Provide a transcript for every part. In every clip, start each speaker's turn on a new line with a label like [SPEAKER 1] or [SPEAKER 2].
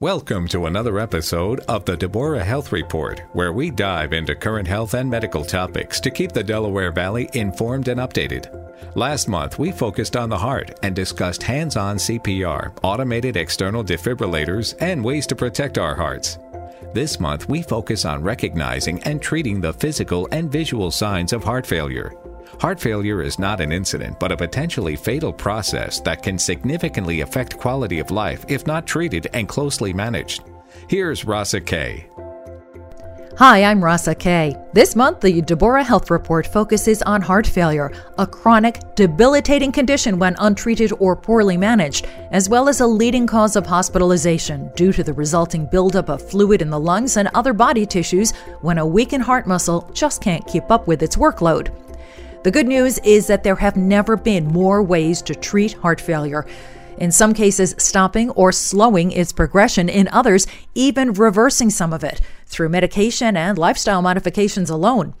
[SPEAKER 1] Welcome to another episode of the Deborah Health Report, where we dive into current health and medical topics to keep the Delaware Valley informed and updated. Last month, we focused on the heart and discussed hands on CPR, automated external defibrillators, and ways to protect our hearts. This month, we focus on recognizing and treating the physical and visual signs of heart failure. Heart failure is not an incident, but a potentially fatal process that can significantly affect quality of life if not treated and closely managed. Here's Rasa Kaye.
[SPEAKER 2] Hi, I'm Rasa Kaye. This month, the Deborah Health Report focuses on heart failure, a chronic, debilitating condition when untreated or poorly managed, as well as a leading cause of hospitalization due to the resulting buildup of fluid in the lungs and other body tissues when a weakened heart muscle just can't keep up with its workload. The good news is that there have never been more ways to treat heart failure. In some cases, stopping or slowing its progression, in others, even reversing some of it through medication and lifestyle modifications alone.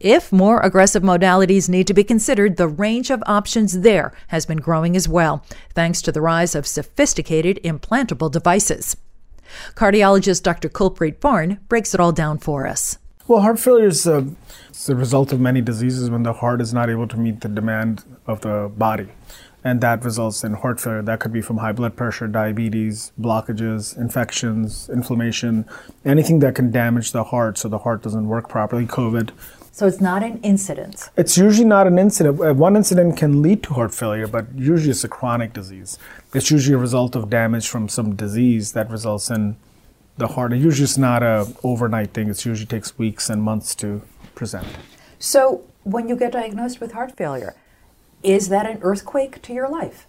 [SPEAKER 2] If more aggressive modalities need to be considered, the range of options there has been growing as well, thanks to the rise of sophisticated implantable devices. Cardiologist Dr. Kulpreet Barn breaks it all down for us.
[SPEAKER 3] Well, heart failure is um, uh, the result of many diseases when the heart is not able to meet the demand of the body. And that results in heart failure. That could be from high blood pressure, diabetes, blockages, infections, inflammation, anything that can damage the heart so the heart doesn't work properly, COVID.
[SPEAKER 2] So it's not an incident?
[SPEAKER 3] It's usually not an incident. Uh, one incident can lead to heart failure, but usually it's a chronic disease. It's usually a result of damage from some disease that results in the heart. It usually it's not a overnight thing. It usually takes weeks and months to present.
[SPEAKER 2] So when you get diagnosed with heart failure, is that an earthquake to your life?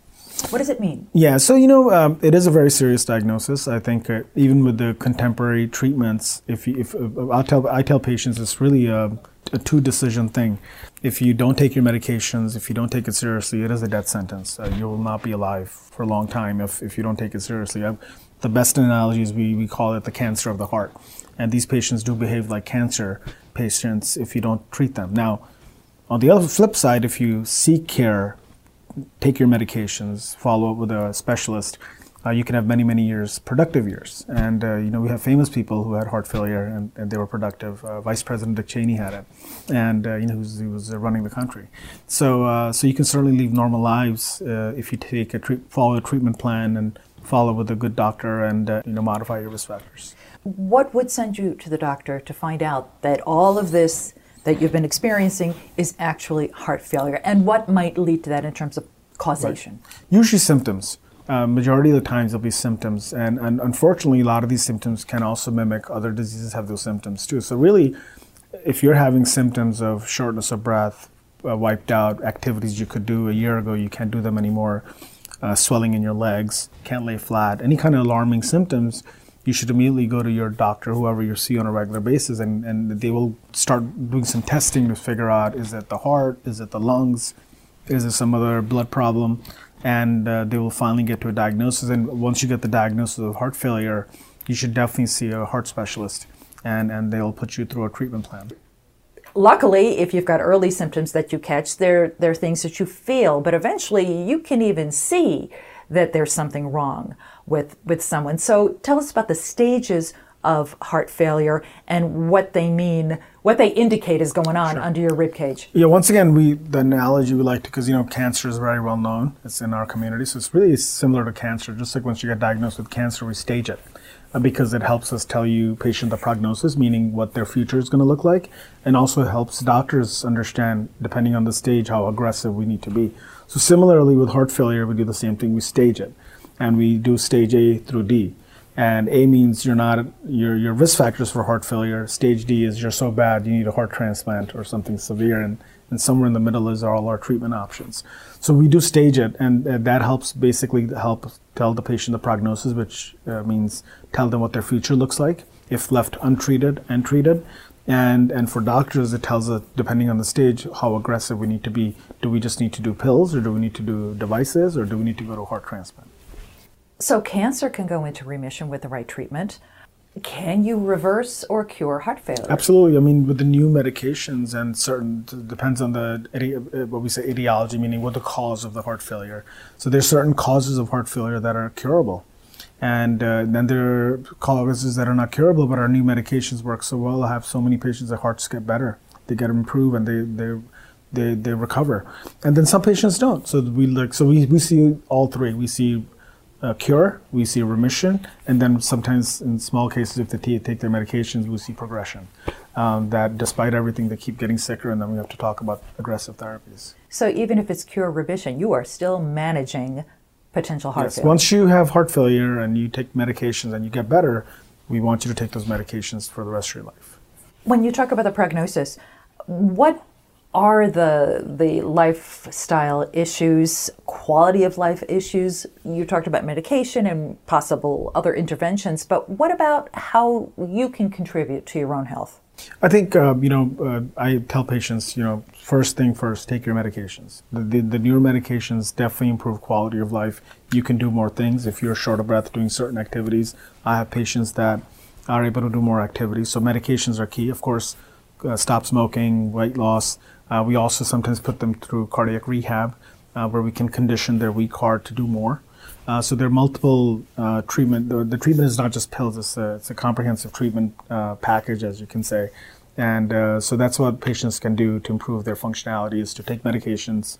[SPEAKER 2] What does it mean?
[SPEAKER 3] Yeah, so you know, um, it is a very serious diagnosis. I think uh, even with the contemporary treatments, if you, if uh, I tell I tell patients, it's really a, a, two decision thing. If you don't take your medications, if you don't take it seriously, it is a death sentence. Uh, you will not be alive for a long time if, if you don't take it seriously. I, the best analogy is we, we call it the cancer of the heart. And these patients do behave like cancer patients if you don't treat them. Now, on the other flip side, if you seek care, take your medications, follow up with a specialist, uh, you can have many, many years, productive years. And, uh, you know, we have famous people who had heart failure and, and they were productive. Uh, Vice President Dick Cheney had it. And, uh, you know, he was, he was uh, running the country. So, uh, so you can certainly live normal lives if you take a treat, follow a treatment plan and follow with a good doctor and uh, you know modify your risk factors.
[SPEAKER 2] What would send you to the doctor to find out that all of this that you've been experiencing is actually heart failure, and what might lead to that in terms of causation?
[SPEAKER 3] Right. Usually symptoms. Uh, majority of the times there'll be symptoms, and, and unfortunately, a lot of these symptoms can also mimic other diseases have those symptoms too. So really, if you're having symptoms of shortness of breath, uh, wiped out activities you could do a year ago, you can't do them anymore uh, swelling in your legs, can't lay flat, any kind of alarming symptoms, you should immediately go to your doctor, whoever you see on a regular basis, and, and they will start doing some testing to figure out is it the heart, is it the lungs, is it some other blood problem, and uh, they will finally get to a diagnosis. And once you get the diagnosis of heart failure, you should definitely see a heart specialist, and, and they'll put you through a treatment plan
[SPEAKER 2] luckily, if you've got early symptoms that you catch, there, there are things that you feel, but eventually you can even see that there's something wrong with, with someone. So tell us about the stages of heart failure and what they mean, what they indicate is going on sure. under your rib cage.
[SPEAKER 3] Yeah, once again, we the analogy we like to because you know cancer is very well known. It's in our community, so it's really similar to cancer. Just like once you get diagnosed with cancer, we stage it. Uh, because it helps us tell you patient the prognosis, meaning what their future is going to look like, and also helps doctors understand, depending on the stage, how aggressive we need to be. So similarly with heart failure, we do the same thing. We stage it, and we do stage A through D. And A means you're not your your risk factors for heart failure. Stage D is you're so bad you need a heart transplant or something severe, and and somewhere in the middle is all our treatment options. So we do stage it, and uh, that helps basically help tell the patient the prognosis, which uh, means tell them what their future looks like if left untreated and treated. And and for doctors, it tells us depending on the stage how aggressive we need to be. Do we just need to do pills, or do we need to do devices, or do we need to go to heart transplant?
[SPEAKER 2] So cancer can go into remission with the right treatment. Can you reverse or cure heart failure?
[SPEAKER 3] Absolutely. I mean, with the new medications and certain depends on the what we say etiology, meaning what the cause of the heart failure. So there's certain causes of heart failure that are curable. And uh, then there are causes that are not curable, but our new medications work so well. I have so many patients that hearts get better, they get improved, and they they they, they recover. And then some patients don't. So we like so we, we see all three. We see a cure, we see remission, and then sometimes in small cases, if they t- take their medications, we see progression. Um, that despite everything, they keep getting sicker, and then we have to talk about aggressive therapies.
[SPEAKER 2] So even if it's cure remission, you are still managing potential heart
[SPEAKER 3] yes.
[SPEAKER 2] failure.
[SPEAKER 3] Once you have heart failure and you take medications and you get better, we want you to take those medications for the rest of your life.
[SPEAKER 2] When you talk about the prognosis, what are the the lifestyle issues, quality of life issues? You talked about medication and possible other interventions, but what about how you can contribute to your own health?
[SPEAKER 3] I think uh, you know. Uh, I tell patients, you know, first thing first, take your medications. The, the, the newer medications definitely improve quality of life. You can do more things if you're short of breath doing certain activities. I have patients that are able to do more activities. So medications are key. Of course, uh, stop smoking, weight loss. Uh, we also sometimes put them through cardiac rehab, uh, where we can condition their weak heart to do more. Uh, so there are multiple uh, treatment. The, the, treatment is not just pills; it's a, it's a comprehensive treatment uh, package, as you can say. And uh, so that's what patients can do to improve their functionality: is to take medications,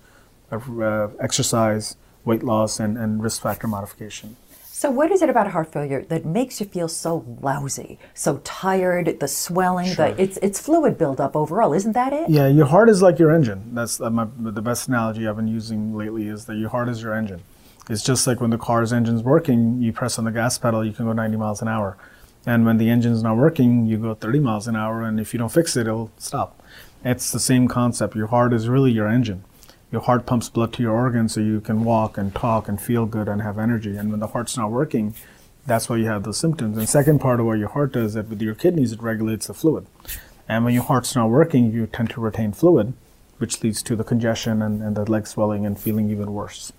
[SPEAKER 3] exercise, weight loss, and, and risk factor modification.
[SPEAKER 2] So, what is it about heart failure that makes you feel so lousy, so tired, the swelling, sure. the it's it's fluid buildup overall, isn't that it?
[SPEAKER 3] Yeah, your heart is like your engine. That's uh, my, the best analogy I've been using lately is that your heart is your engine. It's just like when the car's engine's working, you press on the gas pedal, you can go 90 miles an hour. And when the engine's not working, you go 30 miles an hour, and if you don't fix it, it'll stop. It's the same concept. Your heart is really your engine. Your heart pumps blood to your organs so you can walk and talk and feel good and have energy. And when the heart's not working, that's why you have those symptoms. And second part of what your heart does is that with your kidneys, it regulates the fluid. And when your heart's not working, you tend to retain fluid, which leads to the congestion and, and the leg swelling and feeling even worse.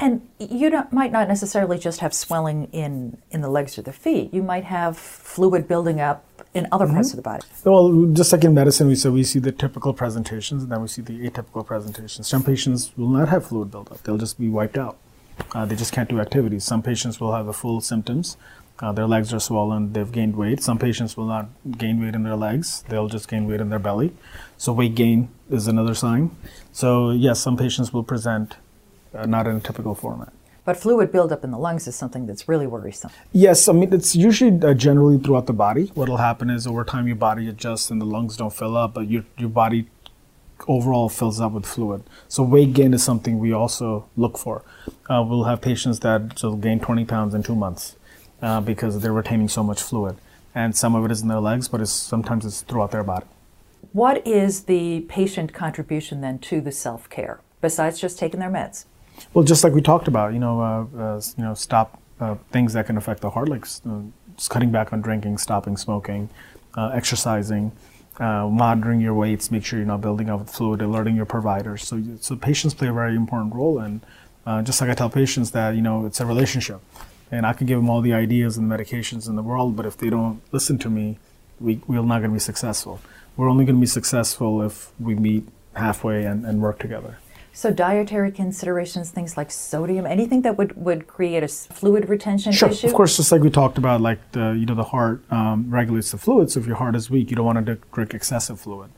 [SPEAKER 2] And you might not necessarily just have swelling in, in the legs or the feet. You might have fluid building up in other mm-hmm. parts of the body.
[SPEAKER 3] Well, just like in medicine, we so we see the typical presentations, and then we see the atypical presentations. Some patients will not have fluid buildup; they'll just be wiped out. Uh, they just can't do activities. Some patients will have the full symptoms. Uh, their legs are swollen, they've gained weight. Some patients will not gain weight in their legs, they'll just gain weight in their belly. So, weight gain is another sign. So, yes, some patients will present uh, not in a typical format.
[SPEAKER 2] But fluid buildup in the lungs is something that's really worrisome.
[SPEAKER 3] Yes, I mean it's usually uh, generally throughout the body. What'll happen is over time your body adjusts and the lungs don't fill up, but your your body overall fills up with fluid. So weight gain is something we also look for. Uh, we'll have patients that will gain 20 pounds in two months uh, because they're retaining so much fluid, and some of it is in their legs, but it's sometimes it's throughout their body.
[SPEAKER 2] What is the patient contribution then to the self care besides just taking their meds?
[SPEAKER 3] Well, just like we talked about, you know, uh, uh, you know, stop uh, things that can affect the heart, like uh, just cutting back on drinking, stopping smoking, uh, exercising, uh, monitoring your weights, make sure you're not building up fluid, alerting your providers. So, so patients play a very important role, and just like I tell patients that you know it's a relationship, and I can give them all the ideas and medications in the world, but if they don't listen to me, we, we're not going to be successful. We're only going to be successful if we meet halfway and, and work together.
[SPEAKER 2] So dietary considerations, things like sodium, anything that would, would create a fluid retention
[SPEAKER 3] sure.
[SPEAKER 2] issue?
[SPEAKER 3] Of course, just like we talked about, like the you know the heart um, regulates the fluid. So if your heart is weak, you don't want to drink excessive fluid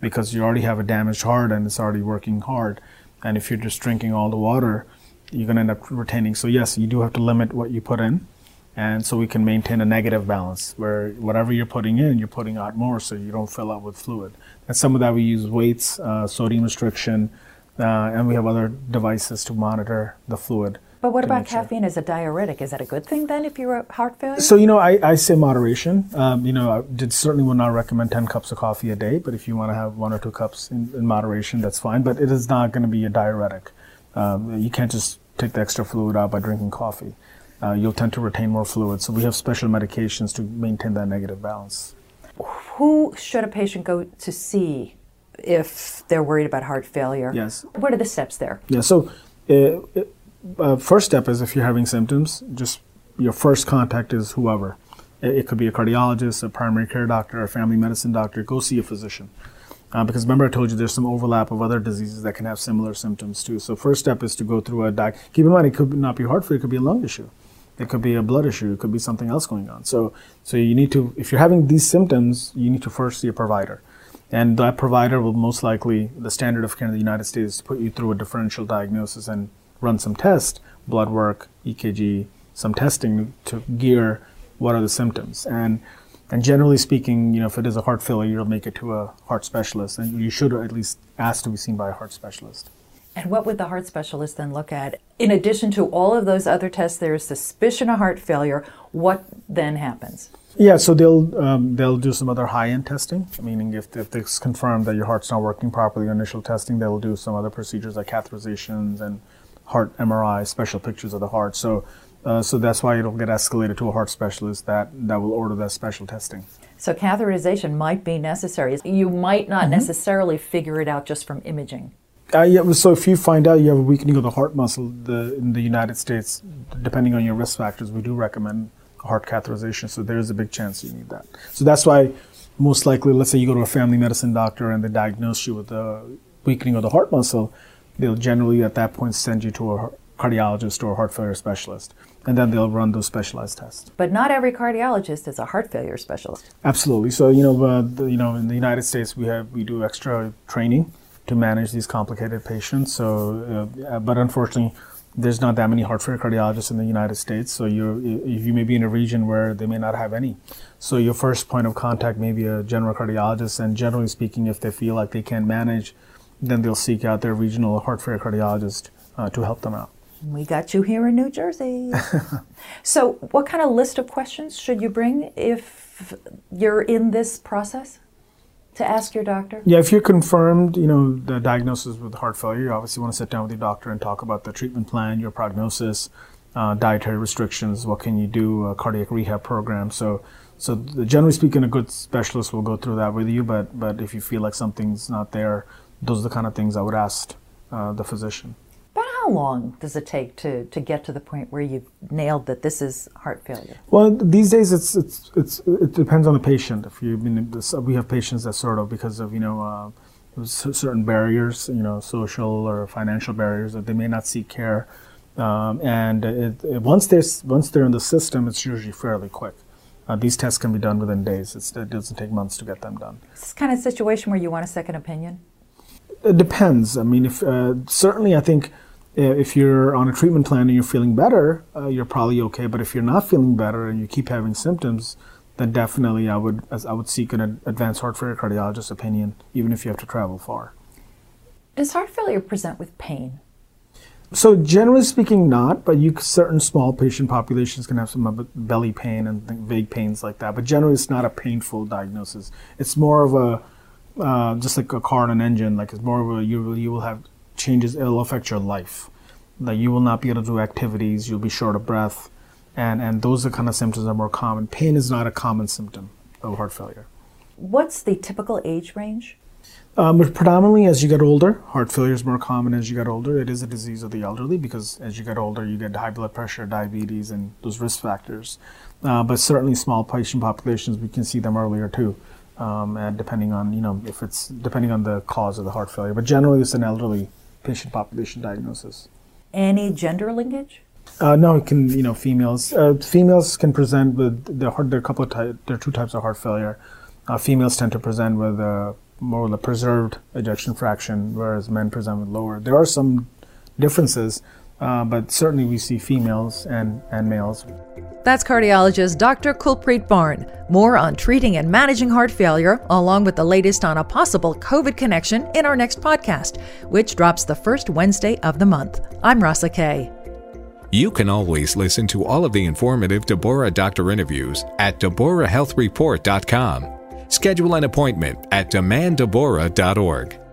[SPEAKER 3] because you already have a damaged heart and it's already working hard. And if you're just drinking all the water, you're going to end up retaining. So yes, you do have to limit what you put in, and so we can maintain a negative balance where whatever you're putting in, you're putting out more, so you don't fill up with fluid. And some of that we use weights, uh, sodium restriction and we have other devices to monitor the fluid.
[SPEAKER 2] But what about caffeine sure. as a diuretic? Is that a good thing then if you're a heart failure?
[SPEAKER 3] So, you know, I, I say moderation. Um, you know, I did, certainly would not recommend 10 cups of coffee a day, but if you want to have one or two cups in, in moderation, that's fine. But it is not going to be a diuretic. Um, you can't just take the extra fluid out by drinking coffee. Uh, you'll tend to retain more fluid. So, we have special medications to maintain that negative balance.
[SPEAKER 2] Who should a patient go to see if they're worried about heart failure.
[SPEAKER 3] Yes.
[SPEAKER 2] What are the steps there?
[SPEAKER 3] Yeah. So, uh, uh, first step is if you're having symptoms, just your first contact is whoever. It, could be a cardiologist, a primary care doctor, a family medicine doctor. Go see a physician. Uh, because remember, I told you there's some overlap of other diseases that can have similar symptoms too. So, first step is to go through a diag. Keep in mind, it could not be heart failure; it could be a lung issue. It could be a blood issue. It could be something else going on. So, so you need to, if you're having these symptoms, you need to first see a provider. And that provider will most likely, the standard of care in the United States is to put you through a differential diagnosis and run some tests, blood work, EKG, some testing to gear what are the symptoms. And and generally speaking, you know, if it is a heart failure, you'll make it to a heart specialist, and you should at least ask to be seen by a heart specialist.
[SPEAKER 2] And what would the heart specialist then look at? In addition to all of those other tests, there is suspicion of heart failure. What then happens?
[SPEAKER 3] Yeah, so they'll um, they'll do some other high-end testing, meaning if, if it's confirmed that your heart's not working properly, your initial testing, they'll do some other procedures like catheterizations and heart MRI, special pictures of the heart. So uh, so that's why it'll get escalated to a heart specialist that, that will order that special testing.
[SPEAKER 2] So catheterization might be necessary. You might not mm-hmm. necessarily figure it out just from imaging.
[SPEAKER 3] Uh, yeah, so if you find out you have a weakening of the heart muscle the, in the United States, depending on your risk factors, we do recommend heart catheterization. So there is a big chance you need that. So that's why most likely, let's say you go to a family medicine doctor and they diagnose you with a weakening of the heart muscle, they'll generally at that point send you to a cardiologist or a heart failure specialist and then they'll run those specialized tests.
[SPEAKER 2] But not every cardiologist is a heart failure specialist.
[SPEAKER 3] Absolutely. So you know, uh, the, you know, in the United States, we have we do extra training to manage these complicated patients. So, uh, but unfortunately, there's not that many heart failure cardiologists in the United States. So you you may be in a region where they may not have any. So your first point of contact may be a general cardiologist, and generally speaking, if they feel like they can't manage, then they'll seek out their regional heart failure cardiologist uh, to help them out.
[SPEAKER 2] We got you here in New Jersey. so, what kind of list of questions should you bring if you're in this process to ask your doctor?
[SPEAKER 3] Yeah, if you're confirmed, you know, the diagnosis with heart failure, you obviously want to sit down with your doctor and talk about the treatment plan, your prognosis, uh, dietary restrictions, what can you do, a cardiac rehab program. So, so generally speaking, a good specialist will go through that with you. But but if you feel like something's not there, those are the kind of things I would ask uh, the physician
[SPEAKER 2] how long does it take to, to get to the point where you've nailed that this is heart failure?
[SPEAKER 3] Well, these days it's it's, it's it depends on the patient. If you I mean, we have patients that sort of because of you know uh, certain barriers, you know, social or financial barriers that they may not seek care, um, and it, it, once they once they're in the system, it's usually fairly quick. Uh, these tests can be done within days. It's, it doesn't take months to get them done.
[SPEAKER 2] It's kind of situation where you want a second opinion.
[SPEAKER 3] It depends. I mean, if uh, certainly, I think if you're on a treatment plan and you're feeling better, uh, you're probably okay. But if you're not feeling better and you keep having symptoms, then definitely I would I would seek an advanced heart failure cardiologist's opinion, even if you have to travel far.
[SPEAKER 2] Does heart failure present with pain?
[SPEAKER 3] So generally speaking, not. But you certain small patient populations can have some belly pain and vague pains like that. But generally, it's not a painful diagnosis. It's more of a uh, just like a car and an engine. Like it's more of a you you will have changes, it'll affect your life. Like you will not be able to do activities, you'll be short of breath, and, and those are kind of symptoms that are more common. Pain is not a common symptom of heart failure.
[SPEAKER 2] What's the typical age range?
[SPEAKER 3] Um, but predominantly as you get older, heart failure is more common as you get older. It is a disease of the elderly because as you get older, you get high blood pressure, diabetes, and those risk factors. Uh, but certainly small patient populations, we can see them earlier too, um, and depending on you know if it's depending on the cause of the heart failure. But generally, it's an elderly patient population diagnosis.
[SPEAKER 2] Any gender linkage?
[SPEAKER 3] Uh, no, it can you know females. Uh, females can present with the heart. There are a couple of types. There are two types of heart failure. Uh, females tend to present with a more the preserved ejection fraction, whereas men present with lower. There are some differences, uh, but certainly we see females and, and males.
[SPEAKER 2] That's cardiologist Dr. Kulpreet Barn. More on treating and managing heart failure, along with the latest on a possible COVID connection in our next podcast, which drops the first Wednesday of the month. I'm Rasa Kaye.
[SPEAKER 1] You can always listen to all of the informative Deborah Doctor interviews at DeborahHealthReport.com. Schedule an appointment at demanddeborah.org.